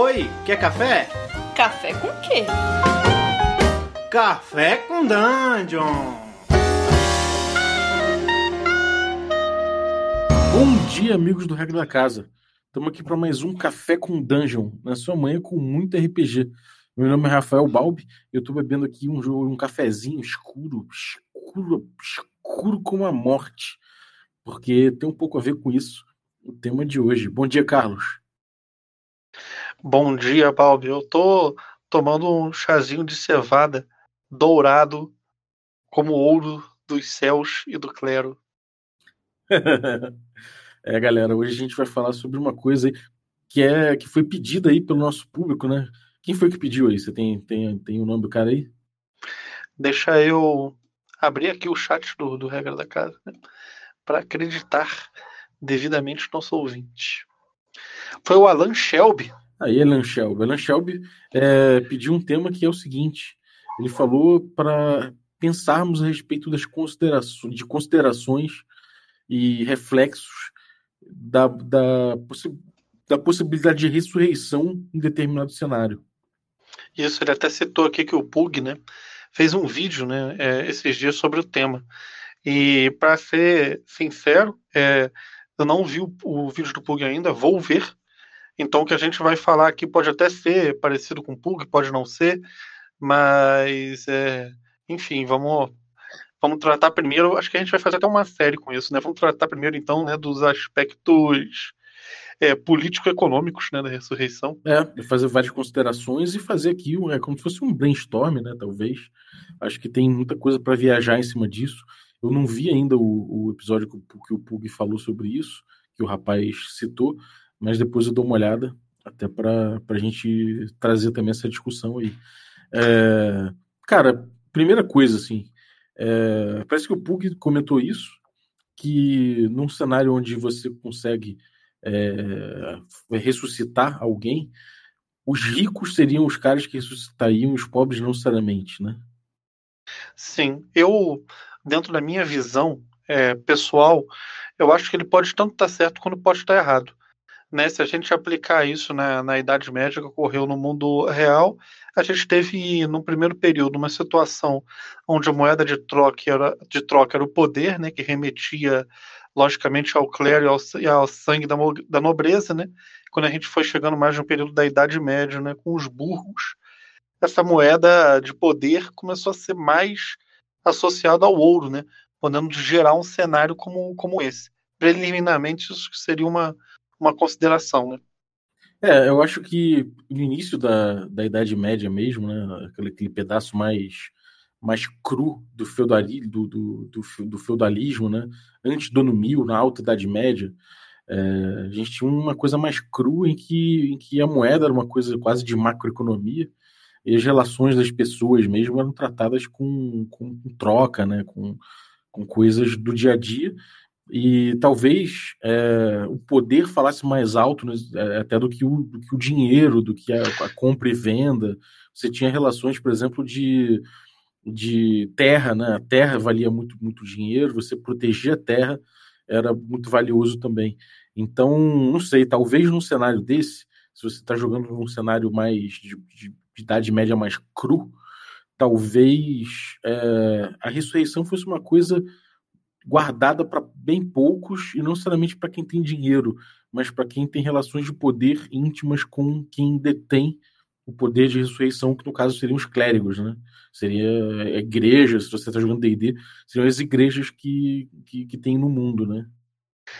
Oi, quer café? Café com quê? Café com Dungeon! Bom dia, amigos do Regra da Casa. Estamos aqui para mais um Café com Dungeon, na sua manhã com muito RPG. Meu nome é Rafael Balbi e eu estou bebendo aqui um, um cafezinho escuro, escuro, escuro como a morte, porque tem um pouco a ver com isso o tema de hoje. Bom dia, Carlos. Bom dia, Balbi. Eu tô tomando um chazinho de cevada dourado como ouro dos céus e do clero. é, galera, hoje a gente vai falar sobre uma coisa que é que foi pedida aí pelo nosso público, né? Quem foi que pediu aí? Você tem, tem, tem o nome do cara aí? Deixa eu abrir aqui o chat do, do Regra da Casa né? para acreditar devidamente no nosso ouvinte. Foi o Alan Shelby Aí, Alan Shelby. Alan Shelby é, pediu um tema que é o seguinte: ele falou para pensarmos a respeito das considerações, de considerações e reflexos da, da, da possibilidade de ressurreição em determinado cenário. Isso, ele até citou aqui que o Pug, né, fez um vídeo, né, é, esses dias sobre o tema. E para ser sincero, é, eu não vi o, o, vídeo do Pug ainda, vou ver, então, o que a gente vai falar aqui pode até ser parecido com Pug, pode não ser, mas, é, enfim, vamos, vamos tratar primeiro. Acho que a gente vai fazer até uma série com isso, né? Vamos tratar primeiro, então, né, dos aspectos é, político-econômicos né, da ressurreição. É, fazer várias considerações e fazer aqui é como se fosse um brainstorm, né? Talvez. Acho que tem muita coisa para viajar em cima disso. Eu não vi ainda o, o episódio que, que o Pug falou sobre isso, que o rapaz citou, mas depois eu dou uma olhada, até para a gente trazer também essa discussão aí. É, cara, primeira coisa, assim, é, parece que o Pug comentou isso, que num cenário onde você consegue é, ressuscitar alguém, os ricos seriam os caras que ressuscitariam, os pobres não necessariamente, né? Sim, eu, dentro da minha visão é, pessoal, eu acho que ele pode tanto estar certo quanto pode estar errado né, se a gente aplicar isso na, na Idade Média que ocorreu no mundo real, a gente teve, no primeiro período, uma situação onde a moeda de troca era, de troca era o poder, né, que remetia, logicamente, ao clero e ao, e ao sangue da, da nobreza. Né? Quando a gente foi chegando mais no período da Idade Média, né, com os burros, essa moeda de poder começou a ser mais associada ao ouro, né, podendo gerar um cenário como, como esse. Preliminarmente, isso seria uma, uma consideração, né? É, eu acho que no início da, da Idade Média mesmo, né, aquele, aquele pedaço mais, mais cru do, feudali, do, do, do, do feudalismo, né, antes do ano mil, na Alta Idade Média, é, a gente tinha uma coisa mais crua em que, em que a moeda era uma coisa quase de macroeconomia e as relações das pessoas mesmo eram tratadas com, com, com troca, né, com, com coisas do dia a dia e talvez é, o poder falasse mais alto né, é, até do que, o, do que o dinheiro, do que a, a, compra e venda. Você tinha relações, por exemplo, de, de terra, né? A terra valia muito, muito dinheiro, você proteger a terra era muito valioso também. Então, não sei, talvez num cenário desse, se você está jogando num cenário mais de, de, de, idade média mais cru, talvez é, a ressurreição fosse uma coisa guardada para bem poucos e não necessariamente para quem tem dinheiro, mas para quem tem relações de poder íntimas com quem detém o poder de ressurreição, que no caso seriam os clérigos, né? Seria a igreja, se você está jogando D&D, seriam as igrejas que, que, que tem no mundo, né?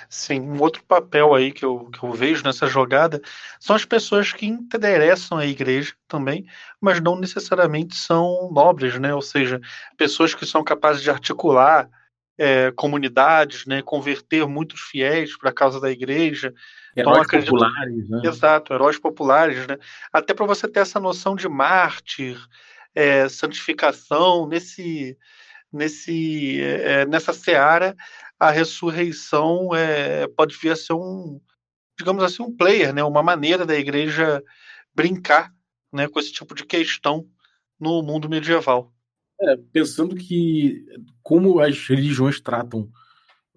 Sim, um outro papel aí que eu, que eu vejo nessa jogada são as pessoas que interessam a igreja também, mas não necessariamente são nobres, né? Ou seja, pessoas que são capazes de articular é, comunidades, né, converter muitos fiéis para a causa da igreja. Então, heróis então, populares, né? Exato, heróis populares, né? Até para você ter essa noção de mártir, é, santificação, nesse, nesse, é, nessa seara, a ressurreição é, pode vir a ser um, digamos assim, um player, né? Uma maneira da igreja brincar, né, com esse tipo de questão no mundo medieval. É, pensando que como as religiões tratam,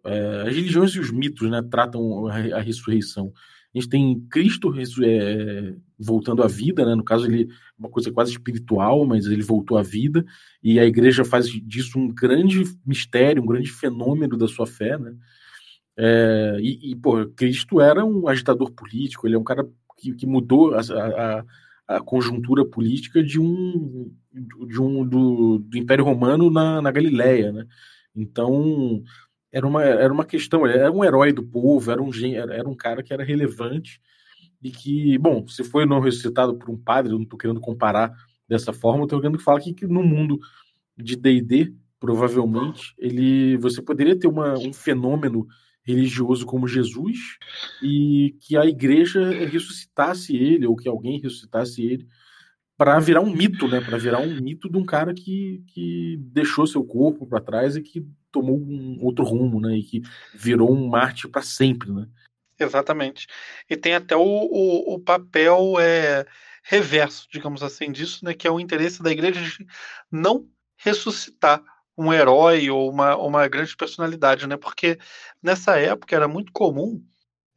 é, as religiões e os mitos né, tratam a, a, ressurreição. a gente tem Cristo é, voltando à vida, né? no caso ele uma coisa quase espiritual, mas ele voltou à vida, e a igreja faz disso um grande mistério, um grande fenômeno da sua fé, né? É, e, e pô, Cristo era um agitador político, ele é um cara que, que mudou a, a, a, conjuntura política de um, de um do, do Império Romano na, na Galileia, né? Então era uma, era uma questão, era um herói do povo, era um, era um cara que era relevante e que, bom, se foi não ressuscitado por um padre, eu não estou querendo comparar dessa forma, estou querendo falar que, que no mundo de D&D, provavelmente, ele, você poderia ter uma, um fenômeno religioso como Jesus e que a igreja ressuscitasse ele ou que alguém ressuscitasse ele para virar um mito, né? Para virar um mito de um cara que, que deixou seu corpo para trás e que tomou um outro rumo, né? E que virou um mártir para sempre, né? Exatamente. E tem até o, o, o, papel é, reverso, digamos assim, disso, né? Que é o interesse da igreja de não ressuscitar um herói ou uma, uma grande personalidade, né? Porque nessa época era muito comum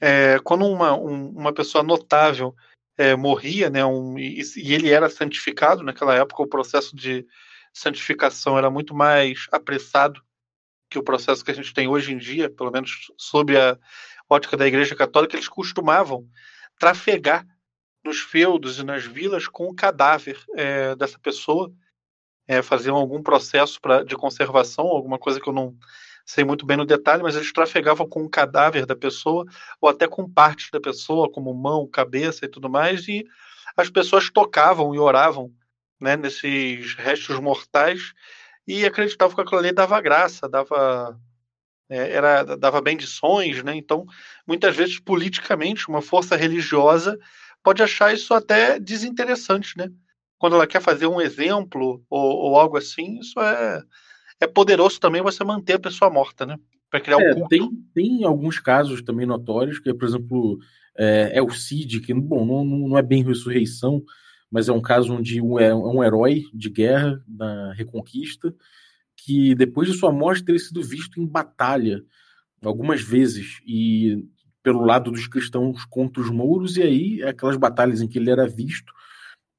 é, quando uma, um, uma pessoa notável é, morria, né? Um, e, e, ele era santificado naquela época, o processo de santificação era muito mais apressado que o processo que a gente tem hoje em dia, pelo menos sob a ótica da Igreja Católica, eles costumavam trafegar nos feudos e nas vilas com o cadáver é, dessa pessoa é, faziam algum processo pra, de conservação, alguma coisa que eu não sei muito bem no detalhe, mas eles trafegavam com o cadáver da pessoa ou até com partes da pessoa, como mão, cabeça e tudo mais, e as pessoas tocavam e oravam né, nesses restos mortais e acreditavam que aquilo ali dava graça, dava é, era dava bendições, né? Então, muitas vezes politicamente, uma força religiosa pode achar isso até desinteressante, né? Quando ela quer fazer um exemplo ou, ou algo assim, isso é, é poderoso também você manter a pessoa morta, né? Para criar é, um culto. Tem, tem alguns casos também notórios, que, por exemplo, é, é o Cid, que bom, não, não é bem ressurreição, mas é um caso onde um, é um herói de guerra na Reconquista, que depois de sua morte teria sido visto em batalha algumas vezes, e pelo lado dos cristãos contra os mouros, e aí aquelas batalhas em que ele era visto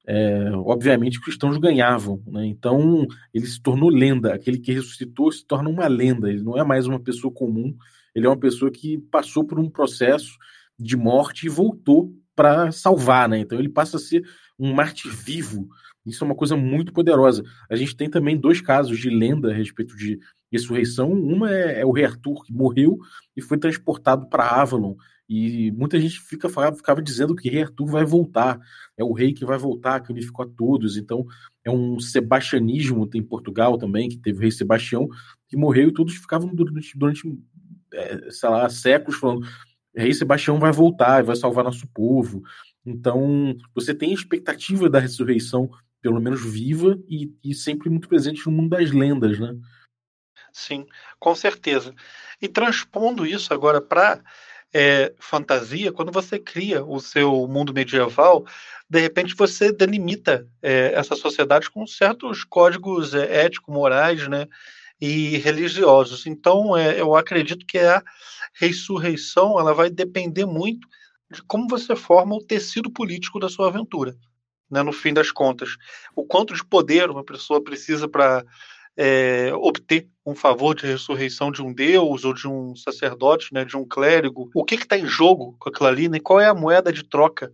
é, obviamente, cristãos ganhavam. Né? Então, ele se tornou lenda. Aquele que ressuscitou se torna uma lenda. Ele não é mais uma pessoa comum. Ele é uma pessoa que passou por um processo de morte e voltou para salvar. Né? Então, ele passa a ser um mártir vivo. Isso é uma coisa muito poderosa. A gente tem também dois casos de lenda a respeito de ressurreição. Uma é, é o rei Arthur, que morreu e foi transportado para Avalon. E muita gente fica, ficava dizendo que rei Arthur vai voltar, é o rei que vai voltar, que unificou a todos. Então, é um sebastianismo em Portugal também, que teve o rei Sebastião, que morreu e todos ficavam durante, durante é, sei lá, séculos falando: rei Sebastião vai voltar, vai salvar nosso povo. Então, você tem a expectativa da ressurreição, pelo menos viva, e, e sempre muito presente no mundo das lendas, né? Sim, com certeza. E transpondo isso agora para é, fantasia, quando você cria o seu mundo medieval, de repente você delimita é, essa sociedade com certos códigos é, ético-morais né, e religiosos. Então, é, eu acredito que a ressurreição ela vai depender muito de como você forma o tecido político da sua aventura. Né, no fim das contas, o quanto de poder uma pessoa precisa para é, obter um favor de ressurreição de um deus ou de um sacerdote, né, de um clérigo. O que está em jogo com aquilo ali? Né? Qual é a moeda de troca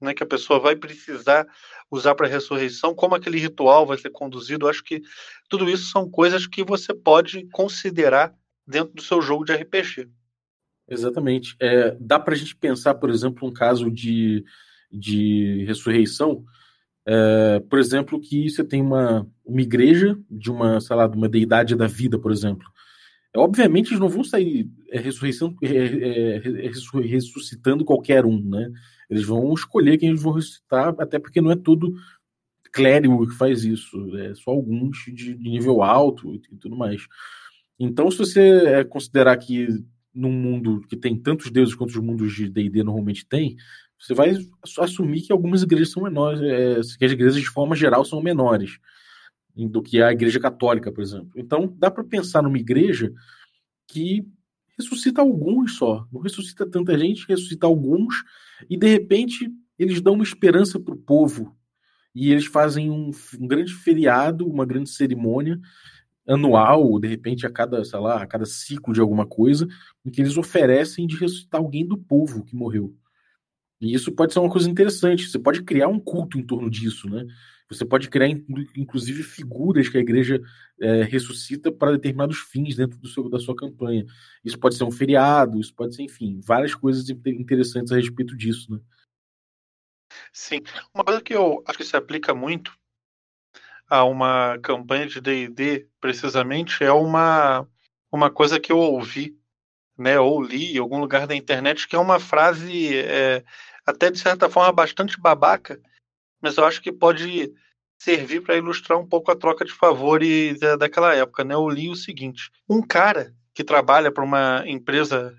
né, que a pessoa vai precisar usar para a ressurreição? Como aquele ritual vai ser conduzido? Eu acho que tudo isso são coisas que você pode considerar dentro do seu jogo de RPG. Exatamente. É, dá para a gente pensar, por exemplo, um caso de, de ressurreição é, por exemplo, que você tem uma, uma igreja de uma, sei lá, de uma deidade da vida, por exemplo. É, obviamente, eles não vão sair é, ressuscitando qualquer um, né? Eles vão escolher quem eles vão ressuscitar, até porque não é todo clérigo que faz isso, é só alguns de, de nível alto e, e, tudo mais. Então, se você considerar que num mundo que tem tantos deuses quanto os mundos de D&D normalmente tem, você vai assumir que algumas igrejas são menores, é, que as igrejas de forma geral são menores do que a igreja católica, por exemplo. Então, dá para pensar numa igreja que ressuscita alguns só. Não ressuscita tanta gente, ressuscita alguns, e de repente eles dão uma esperança para o povo. E eles fazem um, um, grande feriado, uma grande cerimônia anual, de repente a cada, sei lá, a cada ciclo de alguma coisa, em que eles oferecem de ressuscitar alguém do povo que morreu. E isso pode ser uma coisa interessante. Você pode criar um culto em torno disso, né? Você pode criar, inclusive, figuras que a igreja é, ressuscita para determinados fins dentro do seu, da sua campanha. Isso pode ser um feriado, isso pode ser, enfim, várias coisas interessantes a respeito disso, né? Sim. Uma coisa que eu acho que se aplica muito a uma campanha de D&D, precisamente, é uma, uma coisa que eu ouvi, né, ou li em algum lugar da internet, que é uma frase é, até de certa forma bastante babaca, mas eu acho que pode servir para ilustrar um pouco a troca de favores daquela época. Né? Eu li o seguinte: um cara que trabalha para uma empresa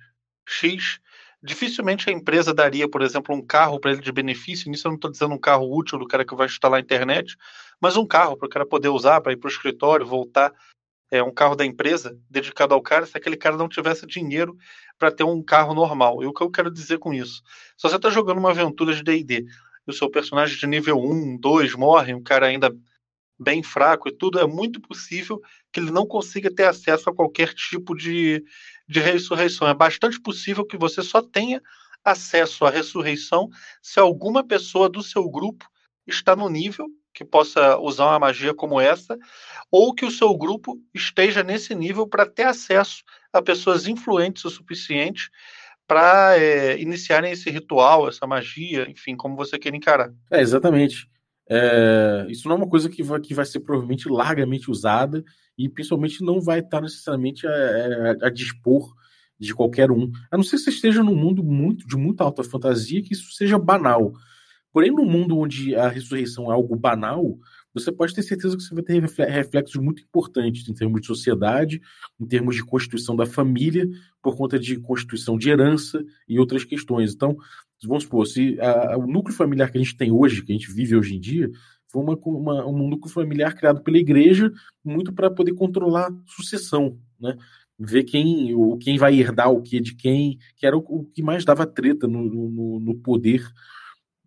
X, dificilmente a empresa daria, por exemplo, um carro para ele de benefício. Nisso eu não estou dizendo um carro útil do cara que vai instalar a internet, mas um carro para o cara poder usar para ir para o escritório, voltar. É um carro da empresa dedicado ao cara, se aquele cara não tivesse dinheiro para ter um carro normal. E o que eu quero dizer com isso? Se você está jogando uma aventura de D&D o seu personagem de nível 1, 2 morre, um cara ainda bem fraco e tudo, é muito possível que ele não consiga ter acesso a qualquer tipo de, de ressurreição. É bastante possível que você só tenha acesso à ressurreição se alguma pessoa do seu grupo está no nível que possa usar uma magia como essa, ou que o seu grupo esteja nesse nível para ter acesso a pessoas influentes o suficiente para é, iniciarem esse ritual, essa magia, enfim, como você queira encarar. É, exatamente. É, isso não é uma coisa que vai, que vai ser provavelmente largamente usada e principalmente não vai estar necessariamente a, a, a, dispor de qualquer um. A não ser que você esteja num mundo muito de muita alta fantasia que isso seja banal. Porém, no mundo onde a ressurreição é algo banal, você pode ter certeza que você vai ter reflexos muito importantes em termos de sociedade, em termos de constituição da família, por conta de constituição de herança e outras questões. Então, vamos supor, se a, o núcleo familiar que a gente tem hoje, que a gente vive hoje em dia, foi uma, uma, um núcleo familiar criado pela igreja muito para poder controlar sucessão, né? ver quem, o, quem vai herdar o que de quem, que era o, o que mais dava treta no, no, no poder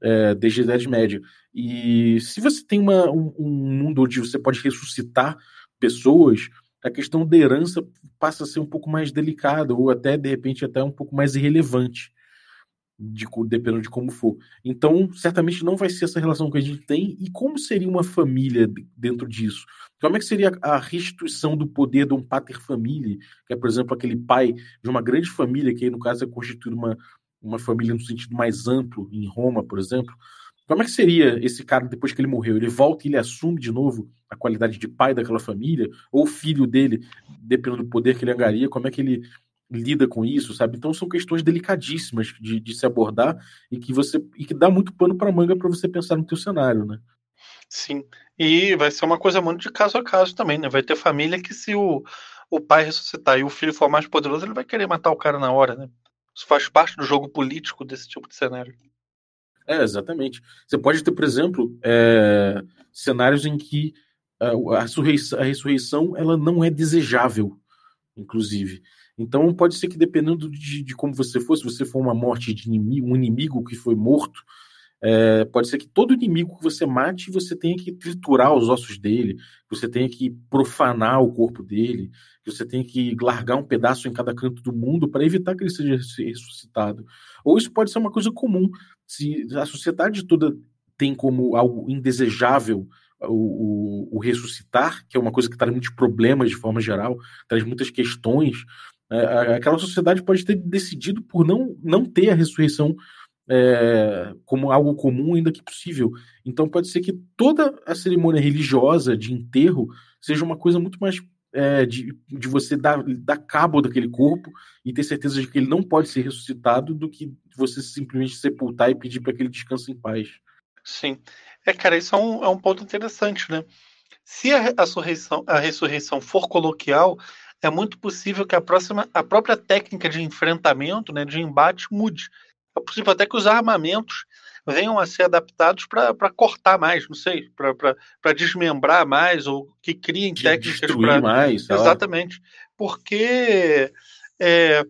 é, desde a Idade Média. E se você tem uma, um, um, mundo onde você pode ressuscitar pessoas, a questão da herança passa a ser um pouco mais delicada, ou até, de repente, até um pouco mais irrelevante, de, dependendo de como for. Então, certamente não vai ser essa relação que a gente tem. E como seria uma família dentro disso? Como é que seria a restituição do poder de um pater família, que é, por exemplo, aquele pai de uma grande família, que aí, no caso é constituir uma, uma família no sentido mais amplo, em Roma, por exemplo, como é que seria esse cara depois que ele morreu? Ele volta e ele assume de novo a qualidade de pai daquela família? Ou filho dele, dependendo do poder que ele angaria, como é que ele lida com isso, sabe? Então são questões delicadíssimas de, de se abordar e que você e que dá muito pano para manga para você pensar no teu cenário, né? Sim. E vai ser uma coisa muito de caso a caso também, né? Vai ter família que se o, o pai ressuscitar e o filho for mais poderoso, ele vai querer matar o cara na hora, né? Isso faz parte do jogo político desse tipo de cenário. É, exatamente. Você pode ter, por exemplo, é, cenários em que a, a, ressurreição, a ressurreição ela não é desejável, inclusive. Então pode ser que dependendo de, de como você for, se você for uma morte de inimigo, um inimigo que foi morto, é, pode ser que todo inimigo que você mate, você tenha que triturar os ossos dele, você tenha que profanar o corpo dele, você tenha que largar um pedaço em cada canto do mundo para evitar que ele seja ressuscitado. Ou isso pode ser uma coisa comum. Se a sociedade toda tem como algo indesejável o, o, o ressuscitar, que é uma coisa que traz muitos problemas de forma geral, traz muitas questões, é, aquela sociedade pode ter decidido por não, não ter a ressurreição é, como algo comum, ainda que possível. Então pode ser que toda a cerimônia religiosa de enterro seja uma coisa muito mais é, de, de você dar, dar cabo daquele corpo e ter certeza de que ele não pode ser ressuscitado do que você simplesmente sepultar e pedir para que ele descanse em paz. Sim. É, cara, isso é um, é um ponto interessante, né? Se a, a, ressurreição, a ressurreição for coloquial, é muito possível que a, próxima, a própria técnica de enfrentamento, né, de embate, mude. É possível até que os armamentos venham a ser adaptados para cortar mais, não sei, para desmembrar mais, ou que criem de técnicas para. mais. Exatamente. Porque é,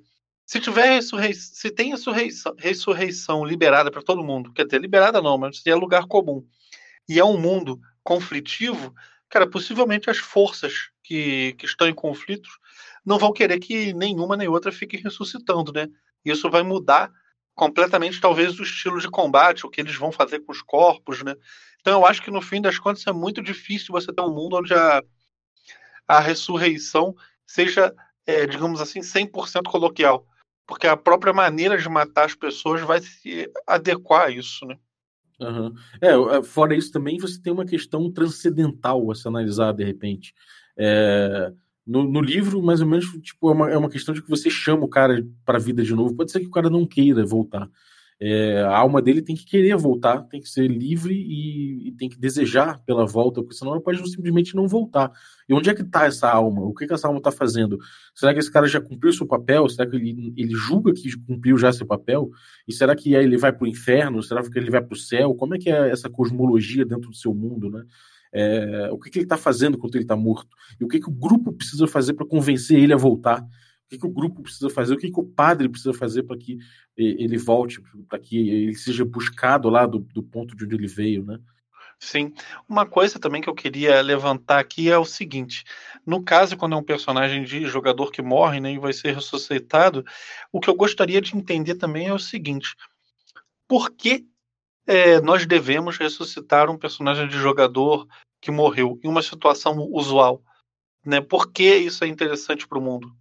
Se tiver ressurreição, se tem ressurreição, ressurreição liberada para todo mundo, quer dizer, liberada não, mas é lugar comum, e é um mundo conflitivo, cara, possivelmente as forças que, que estão em conflitos não vão querer que nenhuma nem outra fique ressuscitando, né? Isso vai mudar completamente, talvez, o estilo de combate, o que eles vão fazer com os corpos, né? Então eu acho que no fim das contas é muito difícil você ter um mundo onde a, a ressurreição seja, é, digamos assim, 100% coloquial. Porque a própria maneira de matar as pessoas vai se adequar a isso, né? Uhum. É, fora isso também você tem uma questão transcendental a se analisar de repente. É, no, no, livro, mais ou menos, tipo, é uma, é uma questão de que você chama o cara para a vida de novo. Pode ser que o cara não queira voltar. É, a alma dele tem que querer voltar, tem que ser livre e, e, tem que desejar pela volta, porque senão ela pode simplesmente não voltar. E onde é que está essa alma? O que, que essa alma está fazendo? Será que esse cara já cumpriu seu papel? Será que ele, ele julga que cumpriu já seu papel? E será que ele vai para o inferno? Será que ele vai para o céu? Como é que é essa cosmologia dentro do seu mundo, né? É, o que, que ele está fazendo quando ele está morto? E o que, que o grupo precisa fazer para convencer ele a voltar? O que, que o grupo precisa fazer? O que, que o padre precisa fazer para que ele volte, para que ele seja buscado lá do, do ponto de onde ele veio, né? Sim. Uma coisa também que eu queria levantar aqui é o seguinte: no caso, quando é um personagem de jogador que morre né, e vai ser ressuscitado, o que eu gostaria de entender também é o seguinte: por que é, nós devemos ressuscitar um personagem de jogador que morreu em uma situação usual? Né? Por que isso é interessante para o mundo?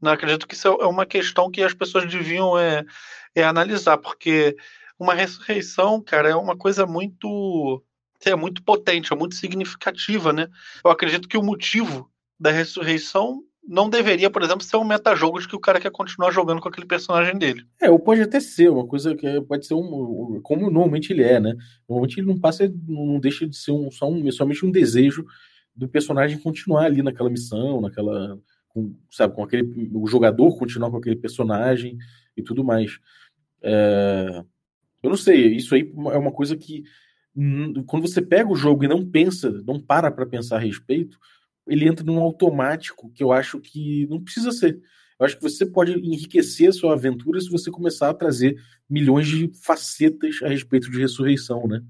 Não acredito que isso é uma questão que as pessoas deviam é, é analisar, porque uma ressurreição, cara, é uma coisa muito é muito potente, é muito significativa, né? Eu acredito que o motivo da ressurreição não deveria, por exemplo, ser um metajogo de que o cara quer continuar jogando com aquele personagem dele. É, ou pode até ser uma coisa que pode ser um, como normalmente ele é, né? Normalmente ele não passa, não deixa de ser um, só um, somente um desejo do personagem continuar ali naquela missão, naquela com, sabe, com aquele o jogador continuar com aquele personagem e tudo mais. É, eu não sei, isso aí é uma coisa que quando você pega o jogo e não pensa, não para para pensar a respeito, ele entra num automático que eu acho que não precisa ser. Eu acho que você pode enriquecer a sua aventura se você começar a trazer milhões de facetas a respeito de ressurreição, né?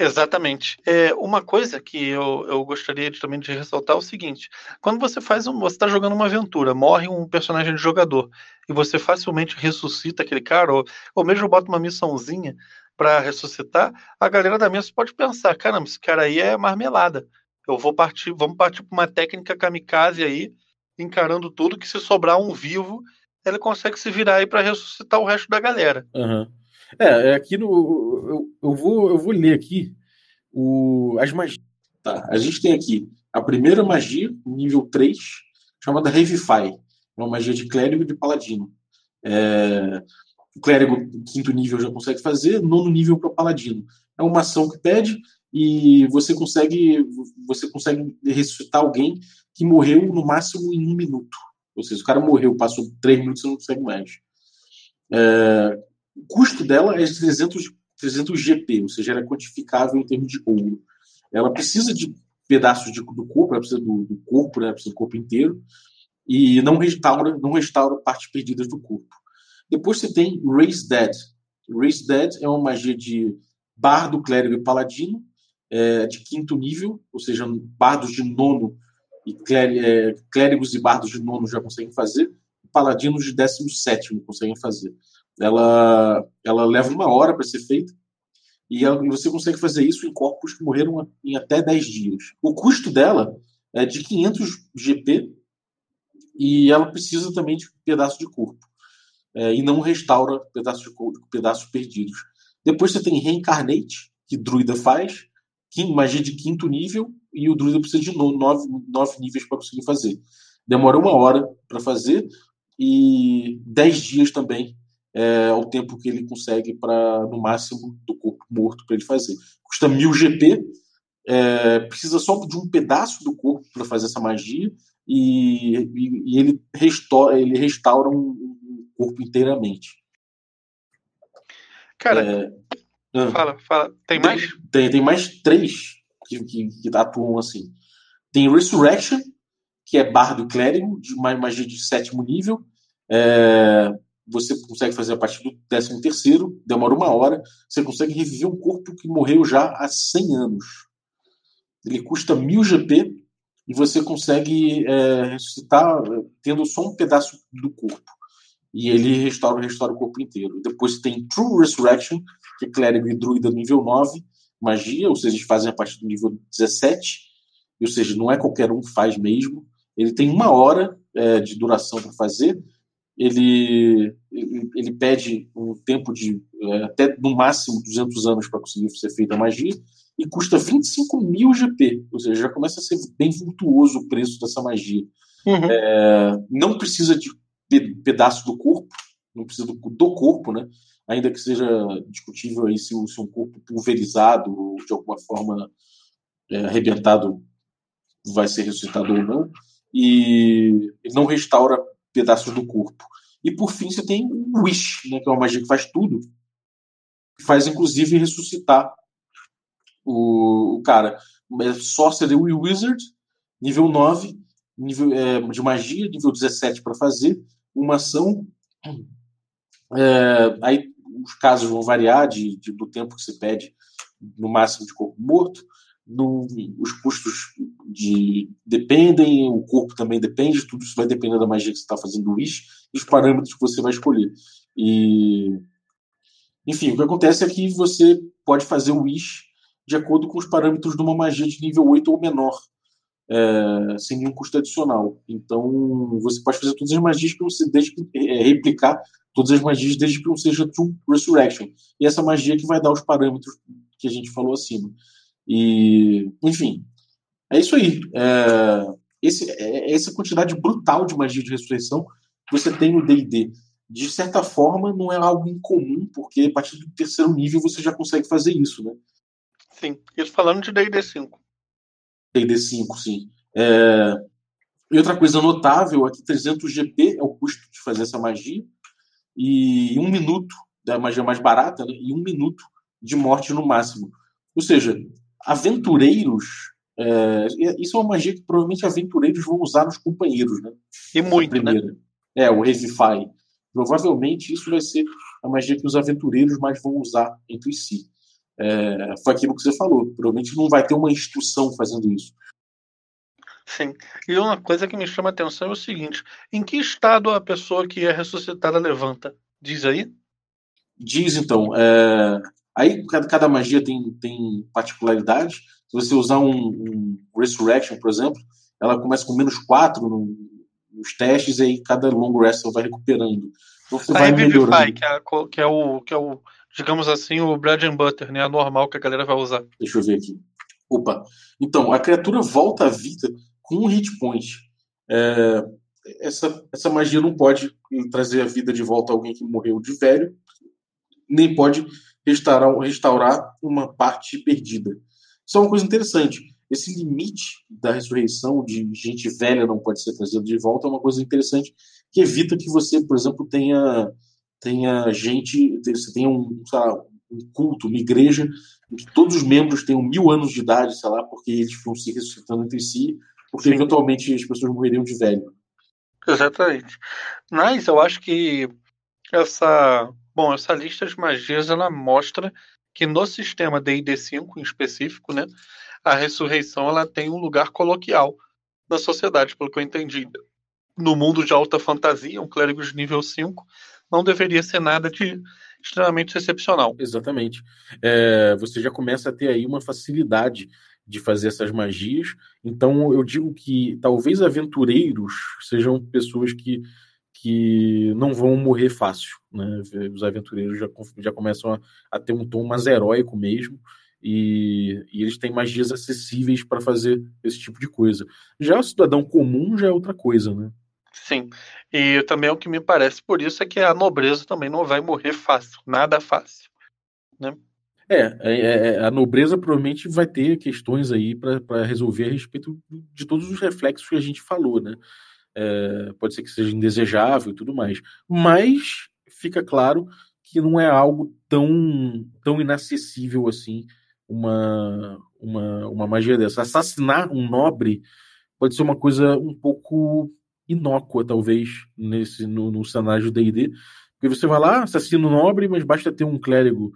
Exatamente. É, uma coisa que eu, eu gostaria de, também de ressaltar é o seguinte: quando você faz um, você está jogando uma aventura, morre um personagem de jogador e você facilmente ressuscita aquele cara, ou, ou mesmo bota uma missãozinha para ressuscitar, a galera da mesa pode pensar: caramba, esse cara aí é marmelada. Eu vou partir, vamos partir para uma técnica kamikaze aí, encarando tudo, que se sobrar um vivo, ele consegue se virar aí para ressuscitar o resto da galera. Uhum. É, aqui no. Eu, eu, vou, eu vou ler aqui o, as magias. Tá, a gente tem aqui a primeira magia, nível 3, chamada Revify. É uma magia de clérigo e de paladino. É, o clérigo, quinto nível, já consegue fazer, nono nível para paladino. É uma ação que pede e você consegue você consegue ressuscitar alguém que morreu no máximo em um minuto. Ou seja, o cara morreu, passou três minutos, você não consegue mais. É, o custo dela é de 300, 300 GP, ou seja, ela é quantificável em termos de ouro. Ela precisa de pedaços de, do corpo, ela precisa do, do corpo, né? ela precisa do corpo inteiro, e não restaura, não restaura partes perdidas do corpo. Depois você tem Raise Dead. Raise Dead é uma magia de bardo, clérigo e paladino, é, de quinto nível, ou seja, bardos de nono e é, clérigos e bardos de nono já conseguem fazer, paladinos de décimo sétimo conseguem fazer ela, ela leva uma hora para ser feita e, ela, e, você consegue fazer isso em corpos que morreram em até 10 dias. O custo dela é de 500 GP e ela precisa também de pedaço de corpo é, e não restaura pedaços de pedaços perdidos. Depois você tem Reincarnate, que druida faz, magia de quinto nível e o druida precisa de nove, nove níveis para conseguir fazer. Demora uma hora para fazer e 10 dias também é, o tempo que ele consegue para, no máximo, do corpo morto para ele fazer. Custa 1000 GP, é, precisa só de um pedaço do corpo para fazer essa magia e, e, e, ele, restaura, ele restaura um, um corpo inteiramente. Cara, é, ah. fala, fala. Tem mais? Tem, tem mais três que, que, que atuam assim. Tem Resurrection, que é bardo clérigo, de uma magia de sétimo nível É, você consegue fazer a partir do 13 terceiro, demora uma hora, você consegue reviver um corpo que morreu já há 100 anos. Ele custa 1000 GP e você consegue é, ressuscitar tendo só um pedaço do corpo. E ele restaura, restaura o corpo inteiro. Depois tem True Resurrection, que é clérigo e druida nível 9, magia, ou seja, eles fazem a partir do nível 17, ou seja, não é qualquer um que faz mesmo. Ele tem uma hora é, de duração para fazer, ele, ele, ele, pede um tempo de é, até no máximo 200 anos para conseguir ser feita a magia e custa 25 mil GP, ou seja, já começa a ser bem vultuoso o preço dessa magia. Uhum. É, não precisa de pedaço do corpo, não precisa do, do, corpo, né? Ainda que seja discutível aí se, se um corpo pulverizado ou de alguma forma é, arrebentado vai ser ressuscitado ou não, e não restaura pedaços do corpo. E por fim você tem o Wish, né, que é uma magia que faz tudo, que faz inclusive ressuscitar o, o cara. É Sorcerer Wizard, nível 9, nível é, de magia, nível 17 para fazer, uma ação. É, aí os casos vão variar de, de, do tempo que se pede no máximo de corpo morto, no, os custos de, dependem, o corpo também depende, tudo isso vai depender da magia que você está fazendo wish e os parâmetros que você vai escolher. E, enfim, o que acontece é que você pode fazer o wish de acordo com os parâmetros de uma magia de nível 8 ou menor, é, sem nenhum custo adicional. Então, você pode fazer todas as magias que você que, é, replicar todas as magias desde que não seja True Resurrection. E essa magia que vai dar os parâmetros que a gente falou acima. E, enfim, é isso aí. É, esse, é, essa quantidade brutal de magia de ressurreição que você tem no D&D. De certa forma, não é algo incomum, porque a partir do terceiro nível você já consegue fazer isso, né? Sim. Isso falando de D&D 5. D&D 5, sim. É... E outra coisa notável é que 300 GP é o custo de fazer essa magia. E um minuto da magia mais barata, né? E um minuto de morte no máximo. Ou seja, aventureiros. É, isso é uma magia que provavelmente aventureiros vão usar nos companheiros, né? E muito, né? É, o Revify. Provavelmente isso vai ser a magia que os aventureiros mais vão usar entre si. É, foi aquilo que você falou. Provavelmente não vai ter uma instrução fazendo isso. Sim. E uma coisa que me chama a atenção é o seguinte: em que estado a pessoa que é ressuscitada levanta? Diz aí? Diz então. É, Aí cada, magia tem, tem particularidade. Se você usar um, um, Resurrection, por exemplo, ela começa com menos 4 no, nos testes, e aí cada long rest vai recuperando. Então você a vai melhorando. Que é, que, é o, que é o, digamos assim, o bread and butter, né? A normal que a galera vai usar. Deixa eu ver aqui. Opa. Então, a criatura volta à vida com um hit point. É, essa, essa magia não pode trazer a vida de volta a alguém que morreu de velho, nem pode restaurar, restaurar uma parte perdida. Isso é uma coisa interessante. Esse limite da ressurreição de gente velha não pode ser trazido de volta é uma coisa interessante que evita que você, por exemplo, tenha tenha gente, você tenha um, lá, um culto, uma igreja em que todos os membros tenham mil anos de idade, sei lá, porque eles vão se ressuscitando entre si, porque Sim. eventualmente as pessoas morreriam de velho. Exatamente. Mas eu acho que essa Bom, essa lista de magias ela mostra que no sistema D&D 5 em específico, né, a ressurreição ela tem um lugar coloquial na sociedade, pelo que eu entendi. No mundo de alta fantasia, um clérigo de nível 5 não deveria ser nada de extremamente excepcional. Exatamente. É, você já começa a ter aí uma facilidade de fazer essas magias. Então, eu digo que talvez aventureiros sejam pessoas que que não vão morrer fácil. Né? Os aventureiros já, já começam a, a ter um tom mais heróico mesmo, e, e eles têm magias acessíveis para fazer esse tipo de coisa. Já o cidadão comum já é outra coisa, né? Sim, e também o que me parece por isso é que a nobreza também não vai morrer fácil, nada fácil, né? É, é, é a nobreza provavelmente vai ter questões aí para resolver a respeito de todos os reflexos que a gente falou, né? é, pode ser que seja indesejável e tudo mais. Mas fica claro que não é algo tão, tão inacessível assim uma, uma, uma magia dessa. Assassinar um nobre pode ser uma coisa um pouco inócua, talvez, nesse no, no cenário do D&D. Porque você vai lá, assassino nobre, mas basta ter um clérigo,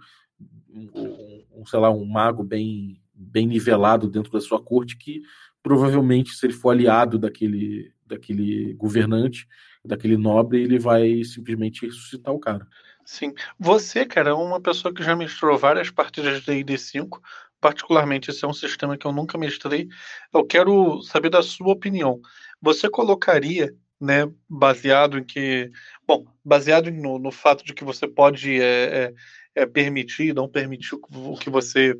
um, um, sei lá, um mago bem, bem nivelado dentro da sua corte que provavelmente, se ele for aliado daquele, daquele governante, daquele nobre, ele vai simplesmente ressuscitar o cara. Sim. Você, cara, é uma pessoa que já mestrou várias partidas de D&D 5, particularmente esse é um sistema que eu nunca mestrei. Eu quero saber da sua opinião. Você colocaria, né, baseado em que, bom, baseado no, no fato de que você pode é, é, é permitir, não permitir o que você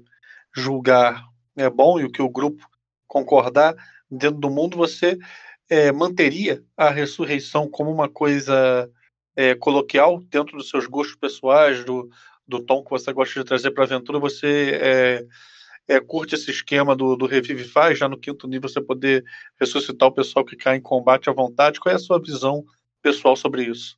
julgar é bom e o que o grupo concordar dentro do mundo, você é, manteria a ressurreição como uma coisa é, coloquial dentro dos seus gostos pessoais, do, do tom que você gosta de trazer para a aventura, você é, é, curte esse esquema do, do Revivify, já no quinto nível você poder ressuscitar o pessoal que cai em combate à vontade. Qual é a sua visão pessoal sobre isso?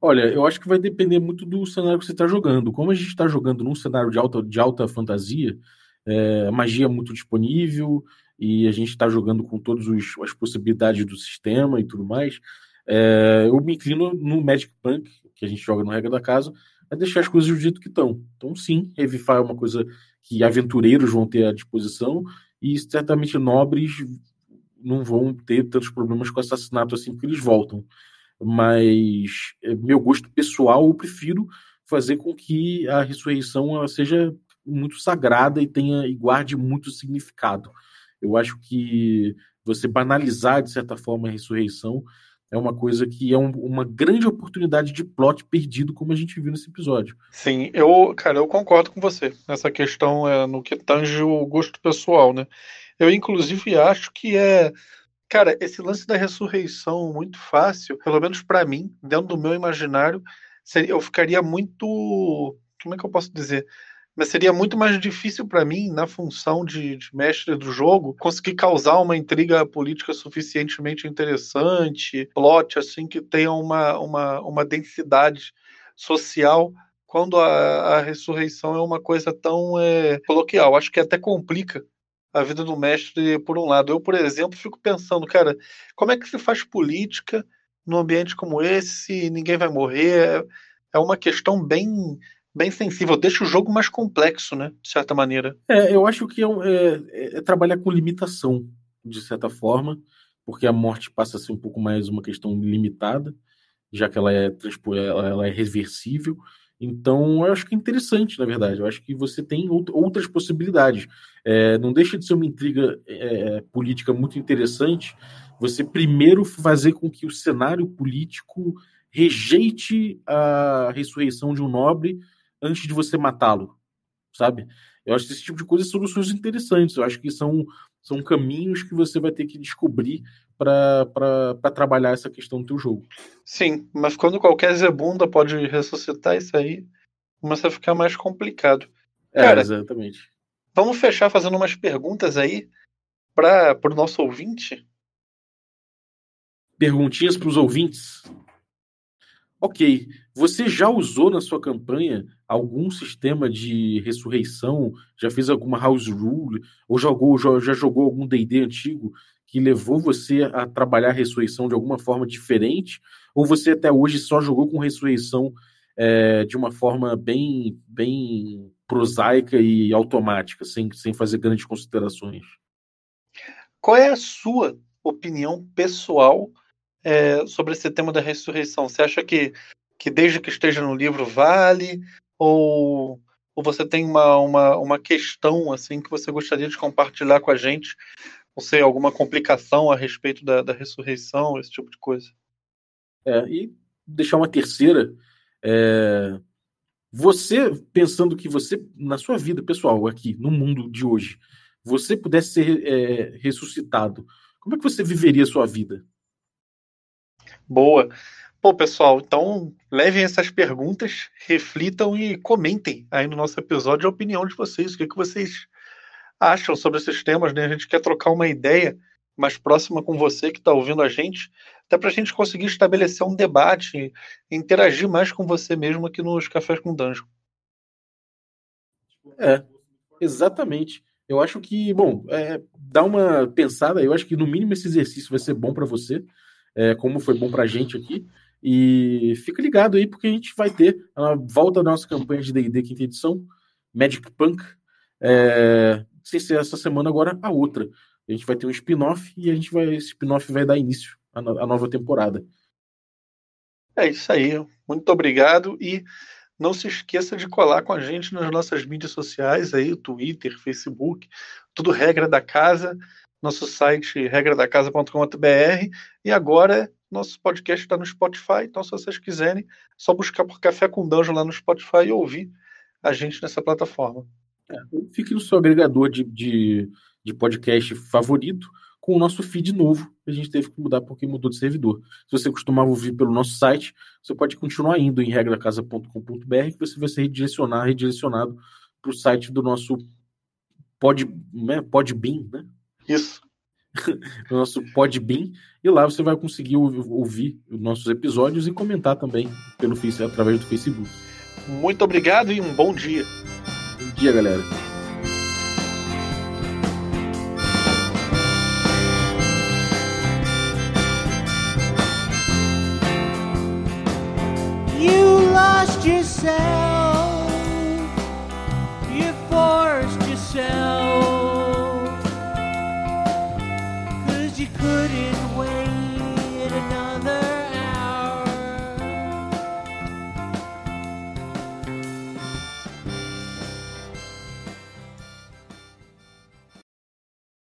Olha, eu acho que vai depender muito do cenário que você está jogando. Como a gente está jogando num cenário de alta, de alta fantasia, é, magia é muito disponível e a gente está jogando com todas as possibilidades do sistema e tudo mais. É, eu me inclino no Magic Punk, que a gente joga no Regra da Casa, a deixar as coisas do jeito que estão. Então, sim, Revify é uma coisa que aventureiros vão ter à disposição e certamente nobres não vão ter tantos problemas com assassinato assim, porque eles voltam. Mas, é, meu gosto pessoal, eu prefiro fazer com que a ressurreição seja muito sagrada e tenha e guarde muito significado. Eu acho que você banalizar, de certa forma, a ressurreição é uma coisa que é um, uma grande oportunidade de plot perdido, como a gente viu nesse episódio. Sim, eu, cara, eu concordo com você nessa questão é, no que tange o gosto pessoal, né? Eu, inclusive, acho que é. Cara, esse lance da ressurreição muito fácil, pelo menos para mim, dentro do meu imaginário, seria, eu ficaria muito. Como é que eu posso dizer? mas seria muito mais difícil para mim, na função de, de, mestre do jogo, conseguir causar uma intriga política suficientemente interessante, plot assim que tenha uma, uma, uma densidade social quando a, a ressurreição é uma coisa tão é, coloquial. Acho que até complica a vida do mestre por um lado. Eu, por exemplo, fico pensando, cara, como é que se faz política num ambiente como esse? Ninguém vai morrer. É uma questão bem bem sensível, deixa o jogo mais complexo, né? De certa maneira. É, eu acho que é, é, é, trabalhar com limitação, de certa forma, porque a morte passa a ser um pouco mais uma questão limitada, já que ela é, ela é reversível. Então, eu acho que é interessante, na verdade. Eu acho que você tem outras possibilidades. É, não deixa de ser uma intriga é, política muito interessante você primeiro fazer com que o cenário político rejeite a ressurreição de um nobre antes de você matá-lo, sabe? Eu acho que esse tipo de coisa são soluções interessantes. Eu acho que são, são caminhos que você vai ter que descobrir para trabalhar essa questão do teu jogo. Sim, mas quando qualquer zebunda pode ressuscitar isso aí, começa a ficar mais complicado. É, Cara, exatamente. Vamos fechar fazendo umas perguntas aí para o nosso ouvinte? Perguntinhas para os ouvintes? Ok. Você já usou na sua campanha algum sistema de ressurreição? Já fez alguma house rule? Ou jogou, já jogou algum D&D antigo que levou você a trabalhar a ressurreição de alguma forma diferente? Ou você até hoje só jogou com ressurreição é, de uma forma bem, bem prosaica e automática, sem, sem fazer grandes considerações? Qual é a sua opinião pessoal é, sobre esse tema da ressurreição? Você acha que, que desde que esteja no livro vale? Ou, ou você tem uma, uma, uma questão assim que você gostaria de compartilhar com a gente? Não sei, alguma complicação a respeito da, da ressurreição, esse tipo de coisa? É, e deixar uma terceira. É, você, pensando que você, na sua vida pessoal, aqui, no mundo de hoje, você pudesse ser é, ressuscitado, como é que você viveria a sua vida? Boa. Pô, pessoal, então levem essas perguntas, reflitam e comentem aí no nosso episódio a opinião de vocês. O que, que vocês acham sobre esses temas, né? A gente quer trocar uma ideia mais próxima com você que está ouvindo a gente, até para a gente conseguir estabelecer um debate interagir mais com você mesmo aqui nos Cafés com Dungeon. É, exatamente. Eu acho que, bom, é, dá uma pensada, eu acho que no mínimo esse exercício vai ser bom para você é, como foi bom pra gente aqui. E fica ligado aí, porque a gente vai ter a volta da nossa campanha de DD quinta edição, Magic Punk. É, ser essa semana, agora a outra. A gente vai ter um spin-off e a gente vai. Esse spin-off vai dar início à, à nova temporada. É isso aí. Muito obrigado e não se esqueça de colar com a gente nas nossas mídias sociais aí, Twitter, Facebook, tudo regra da casa, nosso site regradacasa.com.br e agora nosso podcast está no Spotify, então se vocês quiserem, só buscar por Café com Danjo lá no Spotify e ouvir a gente nessa plataforma. É, fique no seu agregador de, de, de podcast favorito com o nosso feed novo. A gente teve que mudar porque mudou de servidor. Se você costumava ouvir pelo nosso site, você pode continuar indo em regradacasa.com.br que você vai ser redirecionado, redirecionado para o site do nosso Pod, né, Podbean, né? Isso. no nosso Podbean. E lá você vai conseguir ouvir os nossos episódios e comentar também pelo através do Facebook. Muito obrigado e um bom dia. Dia, galera.